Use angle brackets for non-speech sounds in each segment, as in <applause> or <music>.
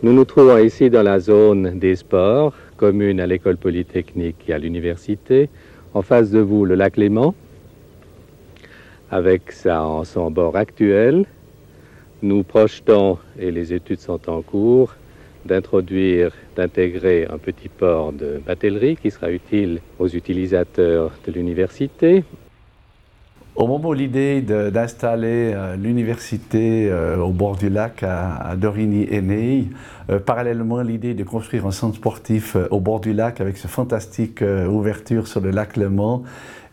Nous nous trouvons ici dans la zone des sports, commune à l'école polytechnique et à l'université. En face de vous, le lac Léman, avec sa, son bord actuel. Nous projetons, et les études sont en cours, d'introduire, d'intégrer un petit port de batellerie qui sera utile aux utilisateurs de l'université. Au moment où l'idée d'installer euh, l'université euh, au bord du lac à, Dorigny est née, euh, parallèlement l'idée de construire un centre sportif au bord du lac avec cette fantastique ouverture sur le lac Le Mans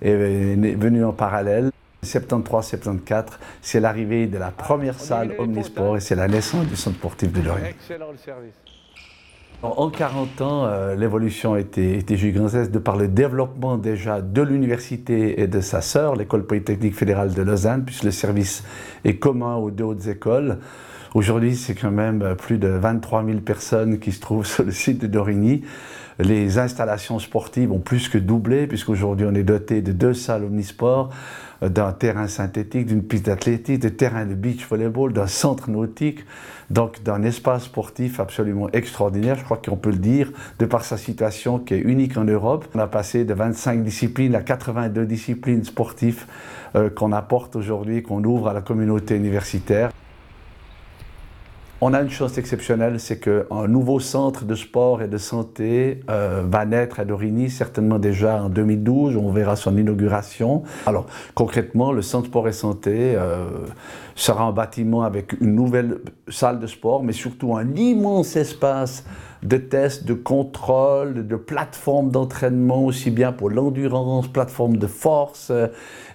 est venue en parallèle. 73-74, c'est l'arrivée de la première salle Omnisport et c'est la naissance du centre sportif de Dorigny. Excellent le service. En 40 ans, euh, l'évolution a été, gigantesque de par le développement déjà de l'université et de sa sœur, l'école polytechnique fédérale de Lausanne, puisque le service est commun aux deux hautes écoles. Aujourd'hui, c'est quand même plus de 23 000 personnes qui se trouvent <laughs> sur le site de Dorigny. Les installations sportives ont plus que doublé, puisqu'aujourd'hui on est doté de deux salles omnisport, euh, d'un terrain synthétique, d'une piste d'athlétisme, de terrain de beach volleyball, d'un centre nautique, donc d'un espace sportif absolument extraordinaire, je crois qu'on peut le dire, de par sa situation qui est unique en Europe. On a passé de 25 disciplines à 82 disciplines sportives euh, qu'on apporte aujourd'hui, qu'on ouvre à la communauté universitaire. On a une chance exceptionnelle, c'est qu'un nouveau centre de sport et de santé euh, va naître à Dorigny, certainement déjà en 2012, on verra son inauguration. Alors concrètement, le centre sport et santé euh, sera un bâtiment avec une nouvelle salle de sport, mais surtout un immense espace de tests, de contrôle, de plateformes d'entraînement, aussi bien pour l'endurance, plateforme de force, euh,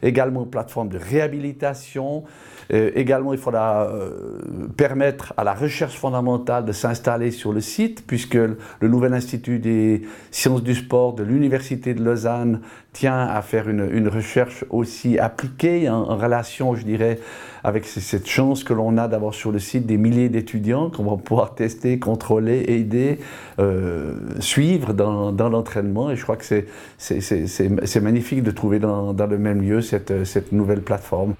également plateforme de réhabilitation. Euh, également, il faudra euh, permettre à la recherche fondamentale de s'installer sur le site, puisque le nouvel Institut des sciences du sport de l'Université de Lausanne tient à faire une, recherche aussi appliquée en, relation, je dirais, avec cette chance que l'on a d'avoir sur le site des milliers d'étudiants qu'on va pouvoir tester, contrôler, aider, euh, suivre dans, l'entraînement. Et je crois que c'est magnifique de trouver dans, le même lieu cette, cette nouvelle plateforme.